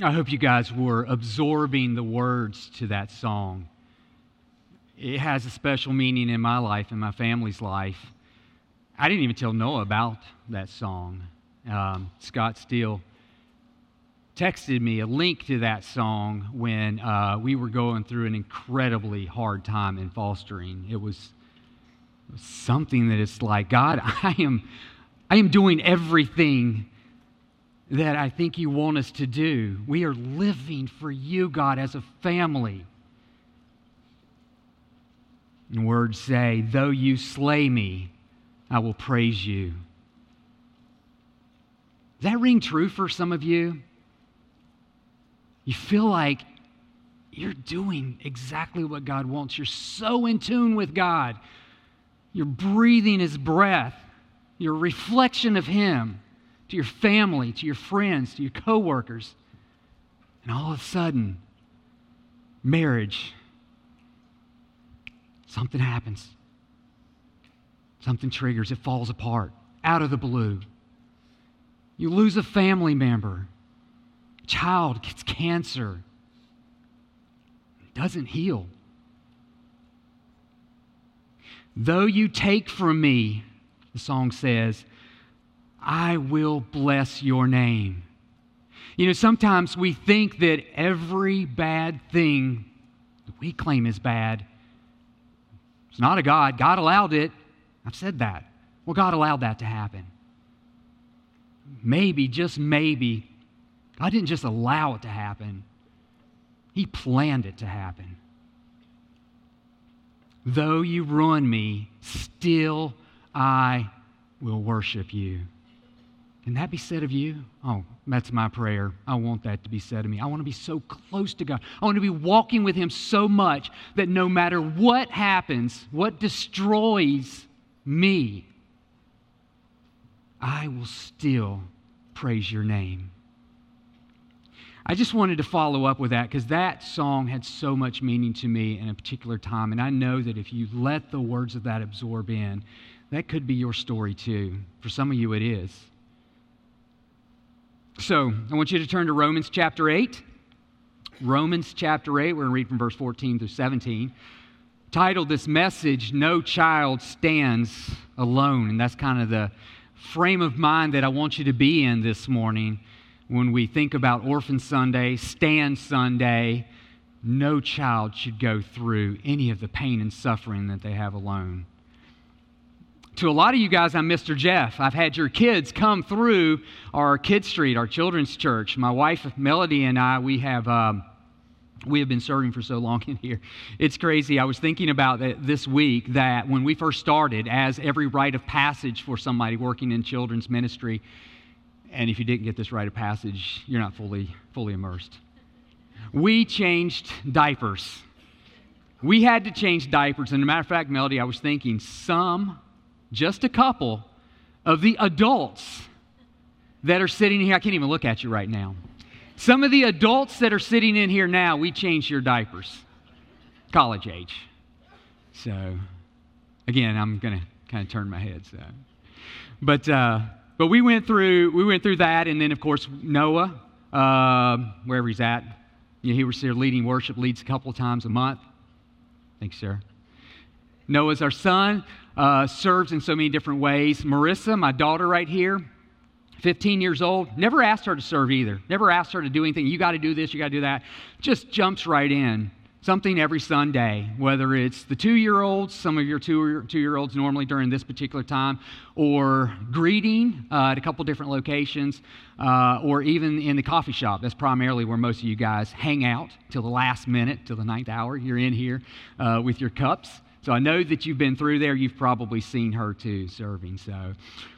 I hope you guys were absorbing the words to that song. It has a special meaning in my life and my family's life. I didn't even tell Noah about that song. Um, Scott Steele texted me a link to that song when uh, we were going through an incredibly hard time in fostering. It was, it was something that it's like, God, I am, I am doing everything that I think you want us to do. We are living for you, God, as a family. And words say, Though you slay me, I will praise you. Does that ring true for some of you? You feel like you're doing exactly what God wants. You're so in tune with God. You're breathing His breath. You're a reflection of Him to your family, to your friends, to your coworkers. And all of a sudden, marriage, something happens. Something triggers, it falls apart out of the blue. You lose a family member. A child gets cancer. Doesn't heal. Though you take from me, the song says, I will bless your name. You know, sometimes we think that every bad thing that we claim is bad, it's not a God. God allowed it. I've said that. Well, God allowed that to happen. Maybe, just maybe, God didn't just allow it to happen, He planned it to happen. Though you ruin me, still I will worship you. Can that be said of you? Oh, that's my prayer. I want that to be said of me. I want to be so close to God. I want to be walking with Him so much that no matter what happens, what destroys me, I will still praise your name. I just wanted to follow up with that because that song had so much meaning to me in a particular time. And I know that if you let the words of that absorb in, that could be your story too. For some of you, it is. So I want you to turn to Romans chapter 8. Romans chapter 8, we're going to read from verse 14 through 17. Titled this message, No Child Stands Alone. And that's kind of the frame of mind that I want you to be in this morning when we think about Orphan Sunday, Stand Sunday. No child should go through any of the pain and suffering that they have alone to a lot of you guys, I'm Mr. Jeff. I've had your kids come through our Kid Street, our children's church. My wife, Melody, and I, we have. Um, we have been serving for so long in here. It's crazy. I was thinking about this week that when we first started, as every rite of passage for somebody working in children's ministry, and if you didn't get this rite of passage, you're not fully fully immersed. We changed diapers. We had to change diapers. And a matter of fact, Melody, I was thinking some just a couple of the adults that are sitting here. I can't even look at you right now. Some of the adults that are sitting in here now, we changed your diapers, college age. So, again, I'm going to kind of turn my head. So, but uh, but we went through we went through that, and then of course Noah, uh, wherever he's at, you know, he was there leading worship, leads a couple of times a month. Thanks, sir. Noah's our son uh, serves in so many different ways. Marissa, my daughter right here, 15 years old, never asked her to serve either. Never asked her to do anything. You got to do this, you got to do that. Just jumps right in. Something every Sunday, whether it's the two year olds, some of your two year olds normally during this particular time, or greeting uh, at a couple different locations, uh, or even in the coffee shop. That's primarily where most of you guys hang out till the last minute, till the ninth hour. You're in here uh, with your cups. So I know that you've been through there. You've probably seen her too serving. So,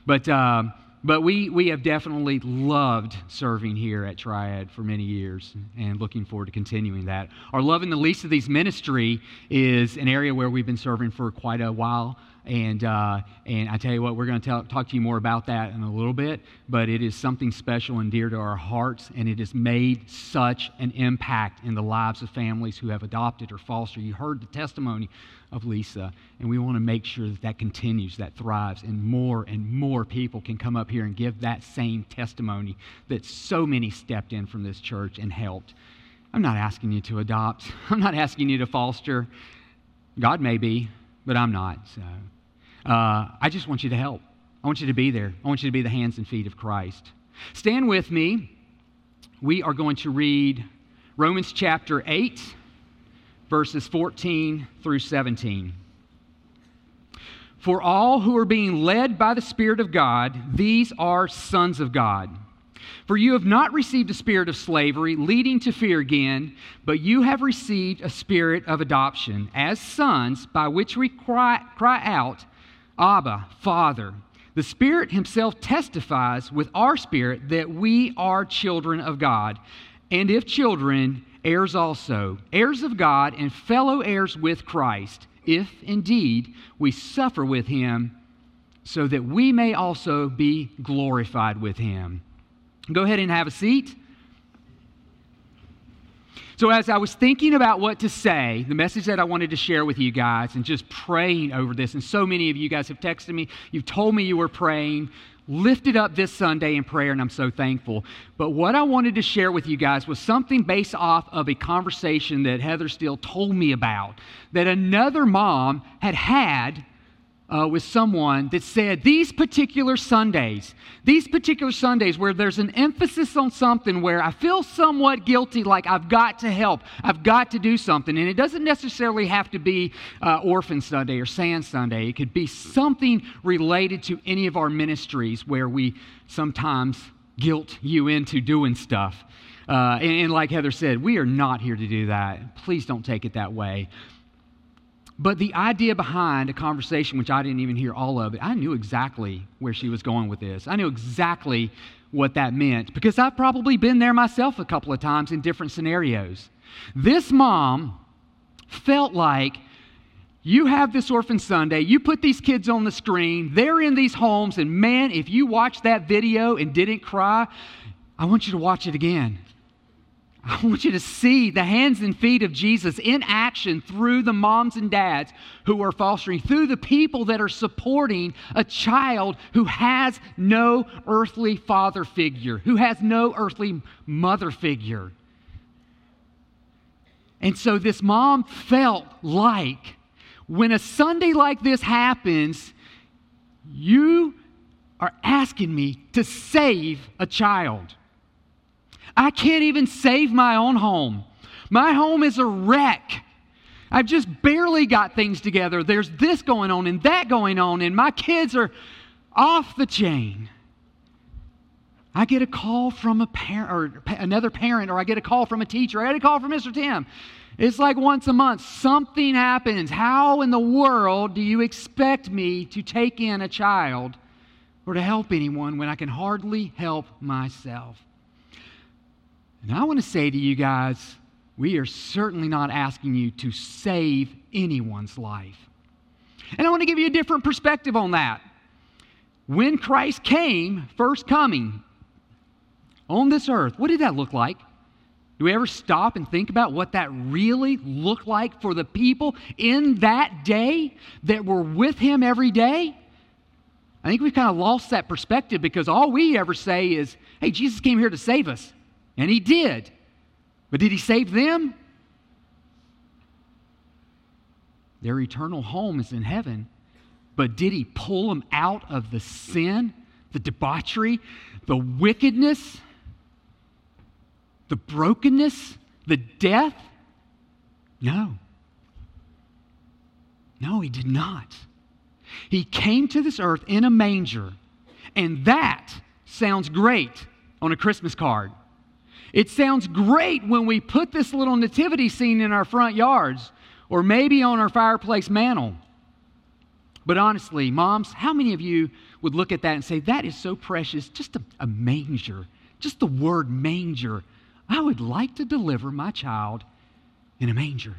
but um, but we we have definitely loved serving here at Triad for many years, and looking forward to continuing that. Our love in the least of these ministry is an area where we've been serving for quite a while. And, uh, and I tell you what, we're going to talk to you more about that in a little bit, but it is something special and dear to our hearts, and it has made such an impact in the lives of families who have adopted or fostered. You heard the testimony of Lisa, and we want to make sure that that continues, that thrives, and more and more people can come up here and give that same testimony that so many stepped in from this church and helped. I'm not asking you to adopt, I'm not asking you to foster. God may be, but I'm not. So uh, I just want you to help. I want you to be there. I want you to be the hands and feet of Christ. Stand with me. We are going to read Romans chapter 8, verses 14 through 17. For all who are being led by the Spirit of God, these are sons of God. For you have not received a spirit of slavery, leading to fear again, but you have received a spirit of adoption as sons, by which we cry, cry out, Abba, Father. The Spirit Himself testifies with our spirit that we are children of God. And if children, heirs also, heirs of God and fellow heirs with Christ, if indeed we suffer with Him, so that we may also be glorified with Him. Go ahead and have a seat. So, as I was thinking about what to say, the message that I wanted to share with you guys, and just praying over this, and so many of you guys have texted me, you've told me you were praying, lifted up this Sunday in prayer, and I'm so thankful. But what I wanted to share with you guys was something based off of a conversation that Heather Steele told me about that another mom had had uh, with someone that said these particular Sundays, these particular Sundays where there's an emphasis on something where I feel somewhat guilty, like I've got to help, I've got to do something. And it doesn't necessarily have to be uh, Orphan Sunday or Stand Sunday, it could be something related to any of our ministries where we sometimes guilt you into doing stuff. Uh, and, and like Heather said, we are not here to do that. Please don't take it that way. But the idea behind a conversation, which I didn't even hear all of it, I knew exactly where she was going with this. I knew exactly what that meant because I've probably been there myself a couple of times in different scenarios. This mom felt like you have this Orphan Sunday, you put these kids on the screen, they're in these homes, and man, if you watched that video and didn't cry, I want you to watch it again. I want you to see the hands and feet of Jesus in action through the moms and dads who are fostering, through the people that are supporting a child who has no earthly father figure, who has no earthly mother figure. And so this mom felt like when a Sunday like this happens, you are asking me to save a child. I can't even save my own home. My home is a wreck. I've just barely got things together. There's this going on and that going on, and my kids are off the chain. I get a call from a parent or another parent, or I get a call from a teacher, I get a call from Mr. Tim. It's like once a month, something happens. How in the world do you expect me to take in a child or to help anyone when I can hardly help myself? And I want to say to you guys, we are certainly not asking you to save anyone's life. And I want to give you a different perspective on that. When Christ came, first coming on this earth, what did that look like? Do we ever stop and think about what that really looked like for the people in that day that were with him every day? I think we've kind of lost that perspective because all we ever say is, hey, Jesus came here to save us. And he did. But did he save them? Their eternal home is in heaven. But did he pull them out of the sin, the debauchery, the wickedness, the brokenness, the death? No. No, he did not. He came to this earth in a manger, and that sounds great on a Christmas card. It sounds great when we put this little nativity scene in our front yards or maybe on our fireplace mantle. But honestly, moms, how many of you would look at that and say, that is so precious? Just a, a manger, just the word manger. I would like to deliver my child in a manger.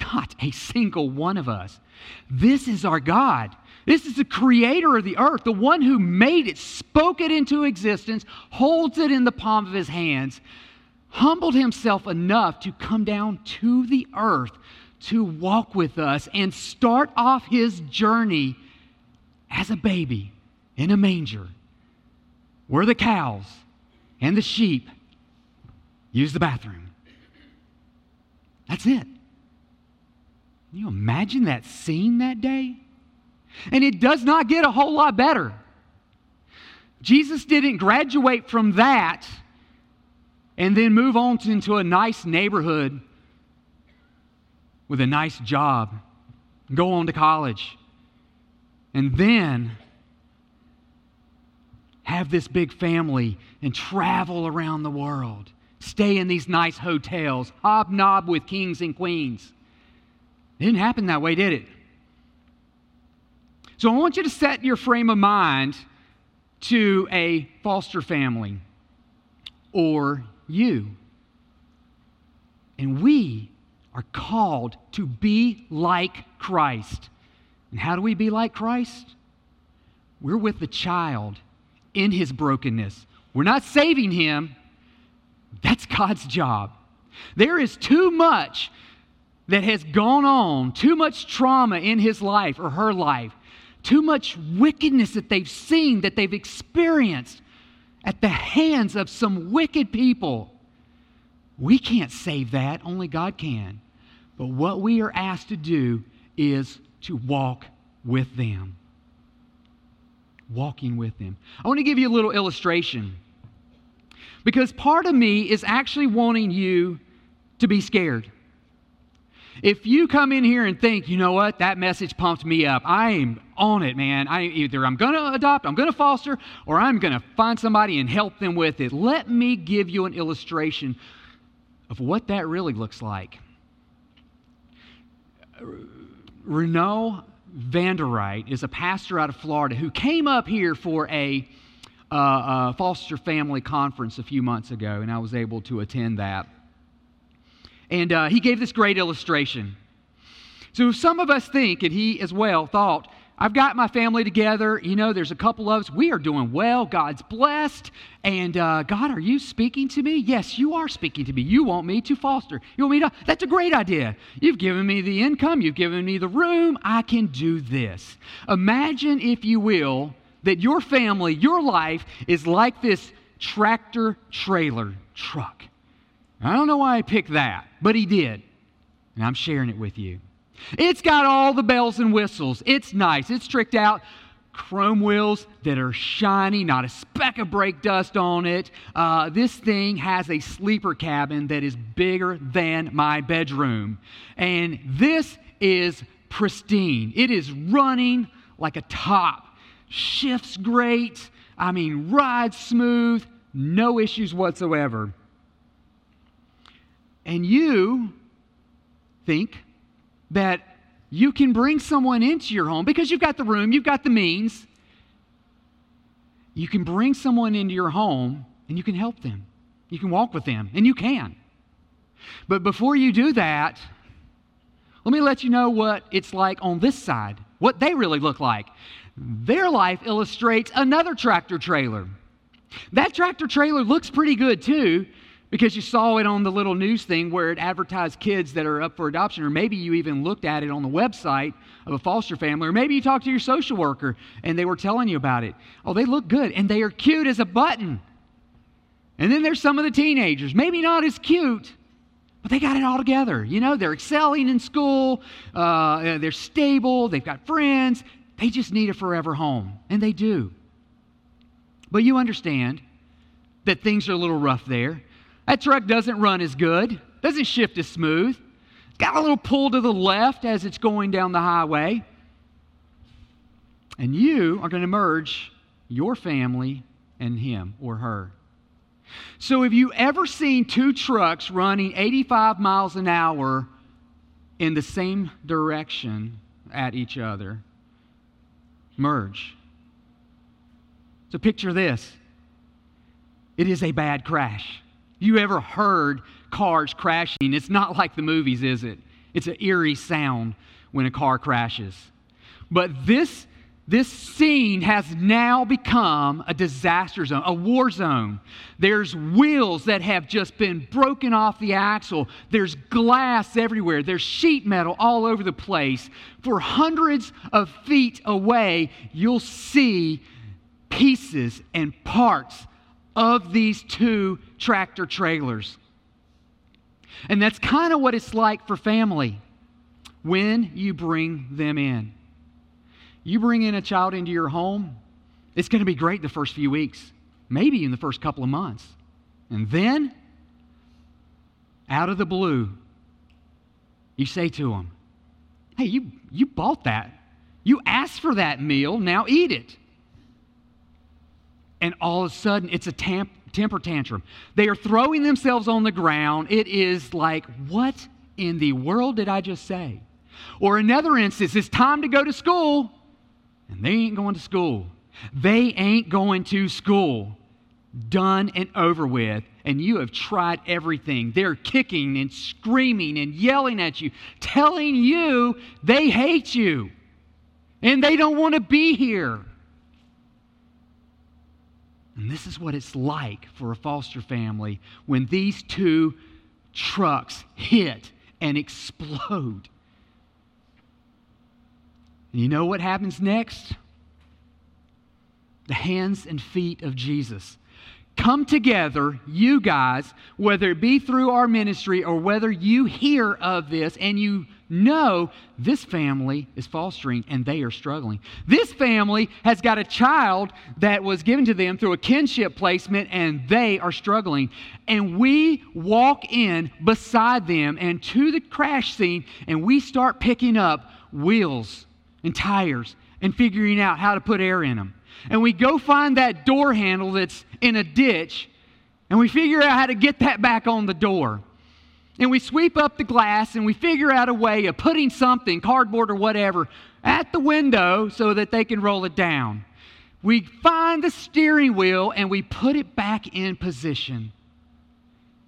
Not a single one of us. This is our God. This is the creator of the earth, the one who made it, spoke it into existence, holds it in the palm of his hands, humbled himself enough to come down to the earth to walk with us and start off his journey as a baby in a manger where the cows and the sheep use the bathroom. That's it. Can you imagine that scene that day? And it does not get a whole lot better. Jesus didn't graduate from that and then move on to, into a nice neighborhood with a nice job, go on to college, and then have this big family and travel around the world, stay in these nice hotels, hobnob with kings and queens. It didn't happen that way, did it? So I want you to set your frame of mind to a foster family or you. And we are called to be like Christ. And how do we be like Christ? We're with the child in his brokenness. We're not saving him, that's God's job. There is too much that has gone on, too much trauma in his life or her life, too much wickedness that they've seen, that they've experienced at the hands of some wicked people. We can't save that, only God can. But what we are asked to do is to walk with them. Walking with them. I want to give you a little illustration because part of me is actually wanting you to be scared. If you come in here and think, you know what, that message pumped me up, I am on it, man. I either I'm going to adopt, I'm going to foster, or I'm going to find somebody and help them with it. Let me give you an illustration of what that really looks like. Renault Vanderite is a pastor out of Florida who came up here for a uh, uh, foster family conference a few months ago, and I was able to attend that. And uh, he gave this great illustration. So some of us think, and he as well thought, I've got my family together. You know, there's a couple of us. We are doing well. God's blessed. And uh, God, are you speaking to me? Yes, you are speaking to me. You want me to foster. You want me to. That's a great idea. You've given me the income. You've given me the room. I can do this. Imagine, if you will, that your family, your life is like this tractor trailer truck. I don't know why I picked that, but he did. And I'm sharing it with you. It's got all the bells and whistles. It's nice. It's tricked out. Chrome wheels that are shiny, not a speck of brake dust on it. Uh, this thing has a sleeper cabin that is bigger than my bedroom. And this is pristine. It is running like a top. Shifts great. I mean, rides smooth. No issues whatsoever. And you think that you can bring someone into your home because you've got the room, you've got the means. You can bring someone into your home and you can help them. You can walk with them, and you can. But before you do that, let me let you know what it's like on this side, what they really look like. Their life illustrates another tractor trailer. That tractor trailer looks pretty good too, because you saw it on the little news thing where it advertised kids that are up for adoption, or maybe you even looked at it on the website of a foster family, or maybe you talked to your social worker and they were telling you about it. Oh, they look good and they are cute as a button. And then there's some of the teenagers, maybe not as cute, but they got it all together. You know, they're excelling in school, uh, they're stable, they've got friends, they just need a forever home, and they do. But you understand that things are a little rough there. That truck doesn't run as good, doesn't shift as smooth. Got a little pull to the left as it's going down the highway. And you are going to merge your family and him or her. So, have you ever seen two trucks running 85 miles an hour in the same direction at each other merge? So, picture this it is a bad crash. You ever heard cars crashing? It's not like the movies, is it? It's an eerie sound when a car crashes. But this, this scene has now become a disaster zone, a war zone. There's wheels that have just been broken off the axle. There's glass everywhere. There's sheet metal all over the place. For hundreds of feet away, you'll see pieces and parts of these two tractor trailers. And that's kind of what it's like for family when you bring them in. You bring in a child into your home, it's going to be great the first few weeks, maybe in the first couple of months. And then, out of the blue, you say to them, Hey, you, you bought that. You asked for that meal, now eat it. And all of a sudden, it's a temper tantrum. They are throwing themselves on the ground. It is like, What in the world did I just say? Or another instance, it's time to go to school, and they ain't going to school. They ain't going to school. Done and over with, and you have tried everything. They're kicking and screaming and yelling at you, telling you they hate you and they don't want to be here. And this is what it's like for a foster family when these two trucks hit and explode. And you know what happens next? The hands and feet of Jesus come together, you guys, whether it be through our ministry or whether you hear of this and you know this family is fostering and they are struggling. This family has got a child that was given to them through a kinship placement and they are struggling. And we walk in beside them and to the crash scene and we start picking up wheels and tires and figuring out how to put air in them. And we go find that door handle that's in a ditch and we figure out how to get that back on the door. And we sweep up the glass and we figure out a way of putting something, cardboard or whatever, at the window so that they can roll it down. We find the steering wheel and we put it back in position.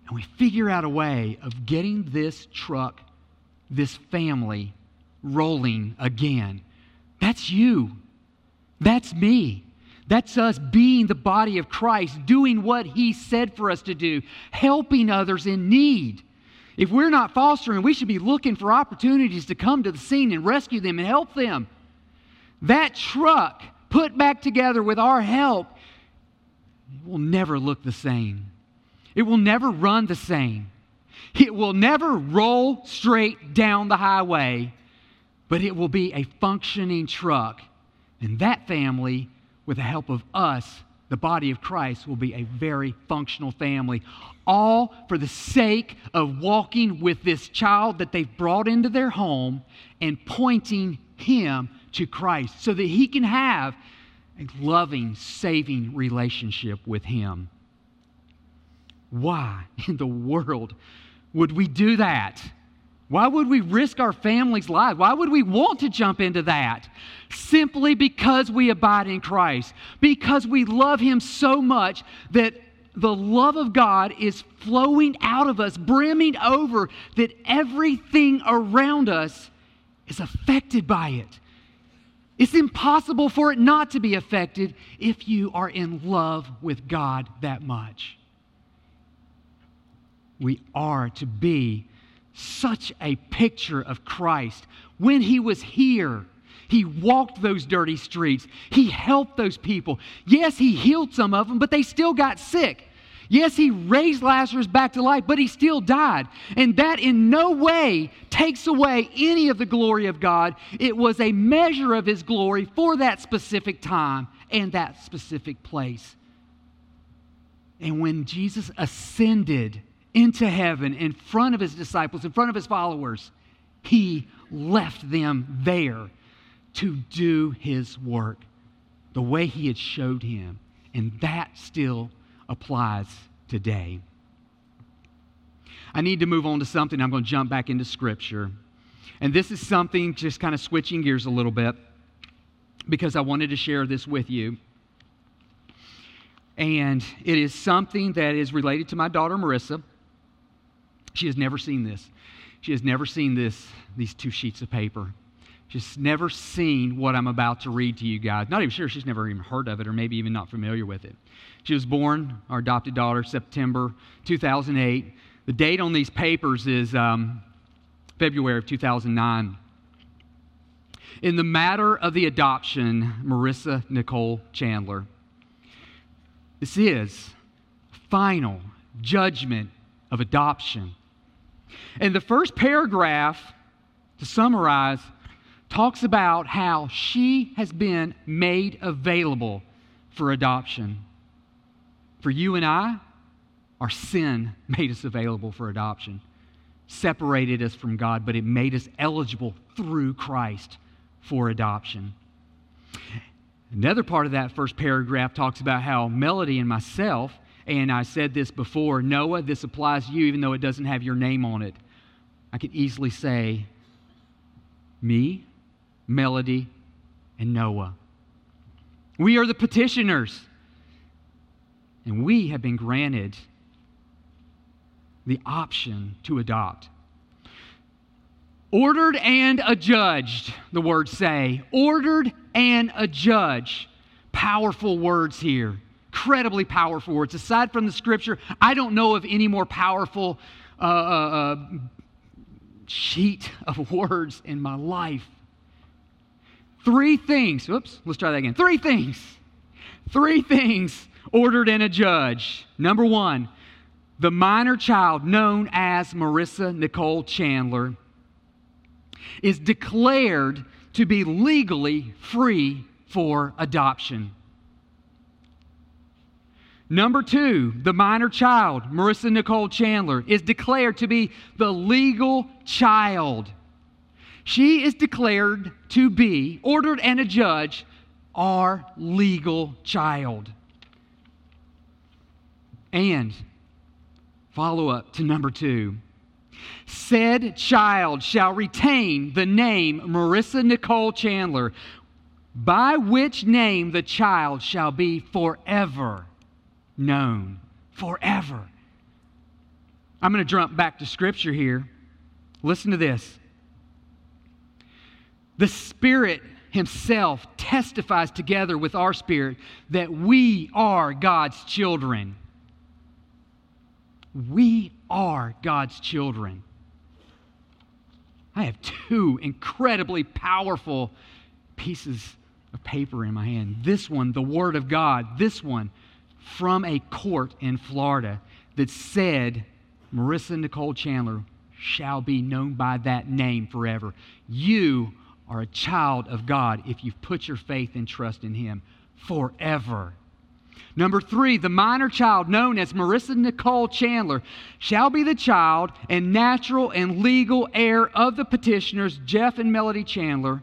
And we figure out a way of getting this truck, this family, rolling again. That's you. That's me. That's us being the body of Christ, doing what He said for us to do, helping others in need. If we're not fostering, we should be looking for opportunities to come to the scene and rescue them and help them. That truck, put back together with our help, will never look the same. It will never run the same. It will never roll straight down the highway but it will be a functioning truck. And that family, with the help of us, the body of Christ, will be a very functional family. All for the sake of walking with this child that they've brought into their home and pointing him to Christ so that he can have a loving, saving relationship with him. Why in the world would we do that? Why would we risk our family's lives? Why would we want to jump into that? Simply because we abide in Christ, because we love Him so much that the love of God is flowing out of us, brimming over, that everything around us is affected by it. It's impossible for it not to be affected if you are in love with God that much. We are to be such a picture of Christ. When he was here, he walked those dirty streets. He helped those people. Yes, he healed some of them, but they still got sick. Yes, he raised Lazarus back to life, but he still died. And that in no way takes away any of the glory of God. It was a measure of his glory for that specific time and that specific place. And when Jesus ascended, into heaven in front of his disciples, in front of his followers, he left them there to do his work the way he had showed him. And that still applies today. I need to move on to something. I'm going to jump back into Scripture. And this is something, just kind of switching gears a little bit, because I wanted to share this with you. And it is something that is related to my daughter, Marissa. She has never seen this. She has never seen this, these two sheets of paper. She's never seen what I'm about to read to you guys. Not even sure she's never even heard of it or maybe even not familiar with it. She was born, our adopted daughter, September 2008. The date on these papers is um, February of 2009. In the matter of the adoption, Marissa Nicole Chandler, this is final judgment of adoption. And the first paragraph, to summarize, talks about how she has been made available for adoption. For you and I, our sin made us available for adoption, separated us from God, but it made us eligible through Christ for adoption. Another part of that first paragraph talks about how Melody and myself, and I said this before, Noah, this applies to you even though it doesn't have your name on it. I could easily say, me, Melody, and Noah. We are the petitioners, and we have been granted the option to adopt. Ordered and adjudged, the words say. Ordered and adjudged. Powerful words here. Incredibly powerful words. Aside from the scripture, I don't know of any more powerful uh, uh, uh sheet of words in my life. Three things. Oops, let's try that again. Three things. Three things ordered and adjudged. Number one, the minor child known as Marissa Nicole Chandler is declared to be legally free for adoption. Number two, the minor child, Marissa Nicole Chandler, is declared to be the legal child. She is declared to be, ordered and adjudged, our legal child. And follow up to number two Said child shall retain the name Marissa Nicole Chandler, by which name the child shall be forever known. Forever. I'm going to jump back to scripture here. Listen to this. The Spirit Himself testifies together with our spirit that we are God's children. We are God's children. I have two incredibly powerful pieces of paper in my hand. This one, the Word of God, this one from a court in Florida that said Marissa Nicole Chandler shall be known by that name forever. You are a child of God if you've put your faith and trust in Him forever. Number three, the minor child known as Marissa Nicole Chandler shall be the child and natural and legal heir of the petitioners, Jeff and Melody Chandler.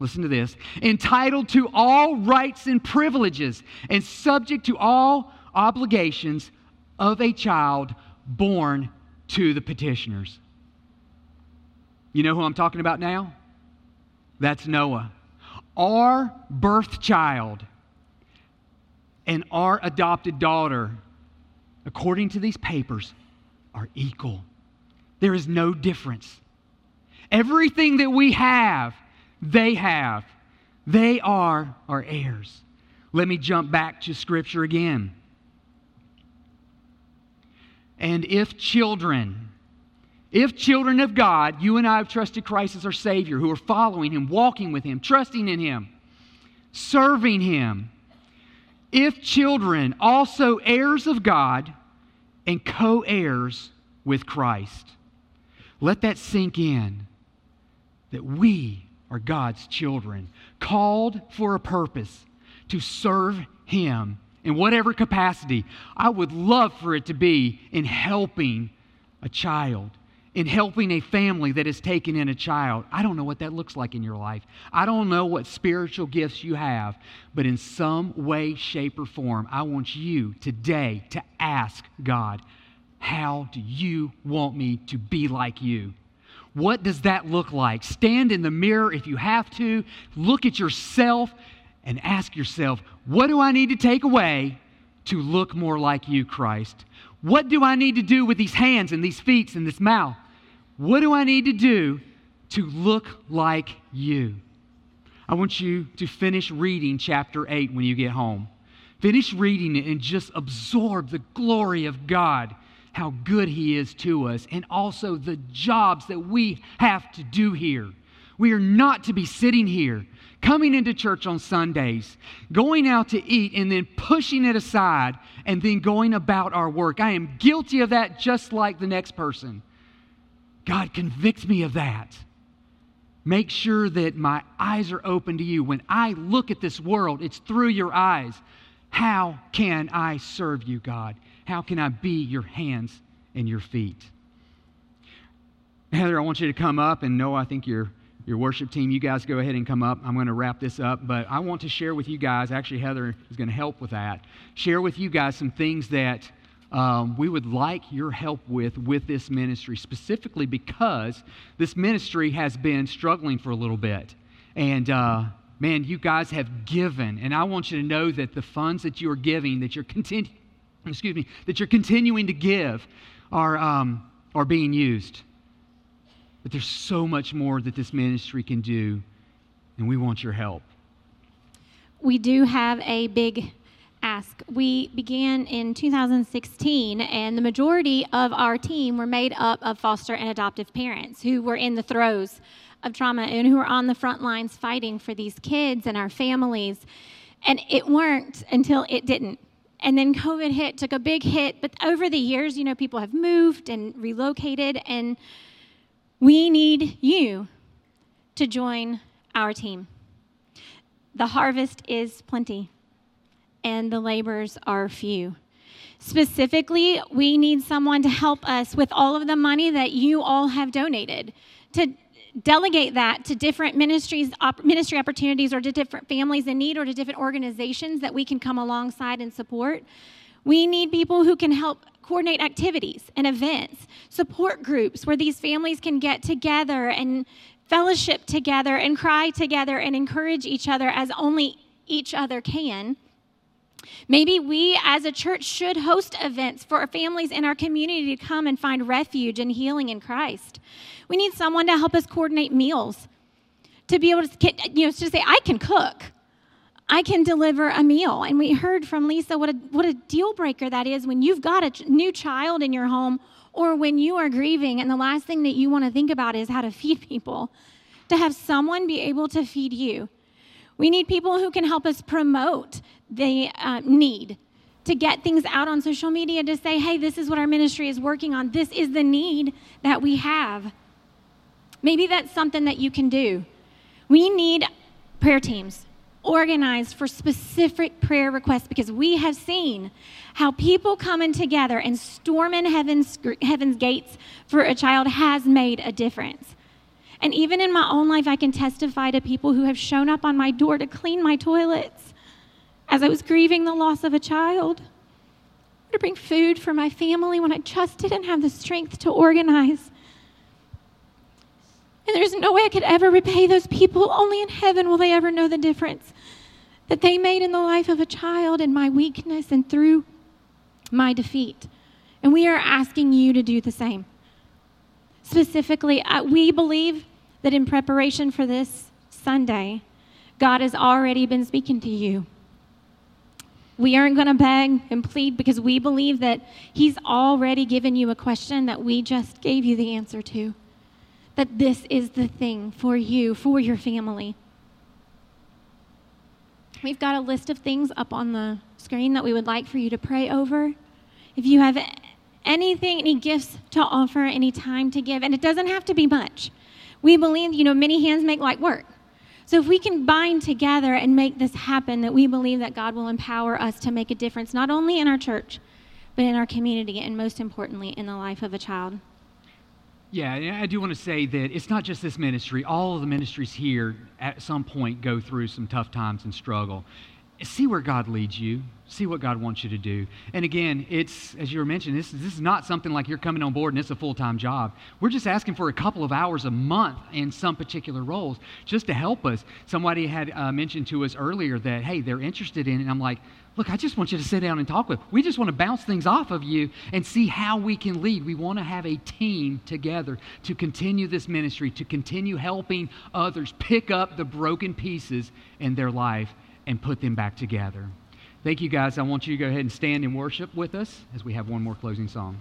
Listen to this entitled to all rights and privileges and subject to all obligations of a child born to the petitioners. You know who I'm talking about now? That's Noah. Our birth child and our adopted daughter, according to these papers, are equal. There is no difference. Everything that we have, they have. They are our heirs. Let me jump back to Scripture again. And if children, if children of God, you and I have trusted Christ as our Savior, who are following Him, walking with Him, trusting in Him, serving Him, if children, also heirs of God and co heirs with Christ. Let that sink in that we are God's children, called for a purpose to serve Him in whatever capacity. I would love for it to be in helping a child in helping a family that has taken in a child. I don't know what that looks like in your life. I don't know what spiritual gifts you have, but in some way, shape, or form, I want you today to ask God, How do you want me to be like you? What does that look like? Stand in the mirror if you have to, look at yourself and ask yourself, What do I need to take away to look more like you, Christ? What do I need to do with these hands and these feet and this mouth? What do I need to do to look like you? I want you to finish reading chapter 8 when you get home. Finish reading it and just absorb the glory of God, how good He is to us, and also the jobs that we have to do here. We are not to be sitting here, coming into church on Sundays, going out to eat, and then pushing it aside and then going about our work. I am guilty of that just like the next person. God, convict me of that. Make sure that my eyes are open to you. When I look at this world, it's through your eyes. How can I serve you, God? How can I be your hands and your feet? Heather, I want you to come up, and Noah, I think your, your worship team, you guys go ahead and come up. I'm going to wrap this up, but I want to share with you guys, actually, Heather is going to help with that, share with you guys some things that um, we would like your help with with this ministry, specifically because this ministry has been struggling for a little bit. And uh, man, you guys have given, and I want you to know that the funds that you are giving, that you're continuing, excuse me, that you're continuing to give, are um, are being used. But there's so much more that this ministry can do, and we want your help. We do have a big ask. We began in 2016, and the majority of our team were made up of foster and adoptive parents who were in the throes of trauma and who were on the front lines fighting for these kids and our families. And it worked until it didn't. And then COVID hit, took a big hit. But over the years, you know, people have moved and relocated, and we need you to join our team. The harvest is plenty and the labors are few. Specifically, we need someone to help us with all of the money that you all have donated to delegate that to different ministries op- ministry opportunities or to different families in need or to different organizations that we can come alongside and support. We need people who can help coordinate activities and events support groups where these families can get together and fellowship together and cry together and encourage each other as only each other can Maybe we as a church should host events for families in our community to come and find refuge and healing in Christ. We need someone to help us coordinate meals, to be able to, you know, to say, I can cook. I can deliver a meal. And we heard from Lisa what a, what a deal breaker that is when you've got a new child in your home or when you are grieving and the last thing that you want to think about is how to feed people. To have someone be able to feed you we need people who can help us promote the uh, need to get things out on social media to say, hey, this is what our ministry is working on. This is the need that we have. Maybe that's something that you can do. We need prayer teams organized for specific prayer requests because we have seen how people coming together and storming heaven's, heaven's gates for a child has made a difference. And even in my own life, I can testify to people who have shown up on my door to clean my toilets as I was grieving the loss of a child, to bring food for my family when I just didn't have the strength to organize. And there's no way I could ever repay those people. Only in heaven will they ever know the difference that they made in the life of a child and my weakness and through my defeat. And we are asking you to do the same. Specifically, uh, we believe that in preparation for this Sunday, God has already been speaking to you. We aren't going to beg and plead because we believe that He's already given you a question that we just gave you the answer to. That this is the thing for you, for your family. We've got a list of things up on the screen that we would like for you to pray over. If you have anything, any gifts to offer, any time to give, and it doesn't have to be much. We believe, you know, many hands make light work. So if we can bind together and make this happen, that we believe that God will empower us to make a difference, not only in our church, but in our community, and most importantly, in the life of a child. Yeah, I do want to say that it's not just this ministry. All of the ministries here at some point go through some tough times and struggle. See where God leads you. See what God wants you to do. And again, it's, as you were mentioning, this, this is not something like you're coming on board and it's a full time job. We're just asking for a couple of hours a month in some particular roles just to help us. Somebody had uh, mentioned to us earlier that, hey, they're interested in it. And I'm like, look, I just want you to sit down and talk with. We just want to bounce things off of you and see how we can lead. We want to have a team together to continue this ministry, to continue helping others pick up the broken pieces in their life and put them back together. Thank you, guys. I want you to go ahead and stand and worship with us as we have one more closing song.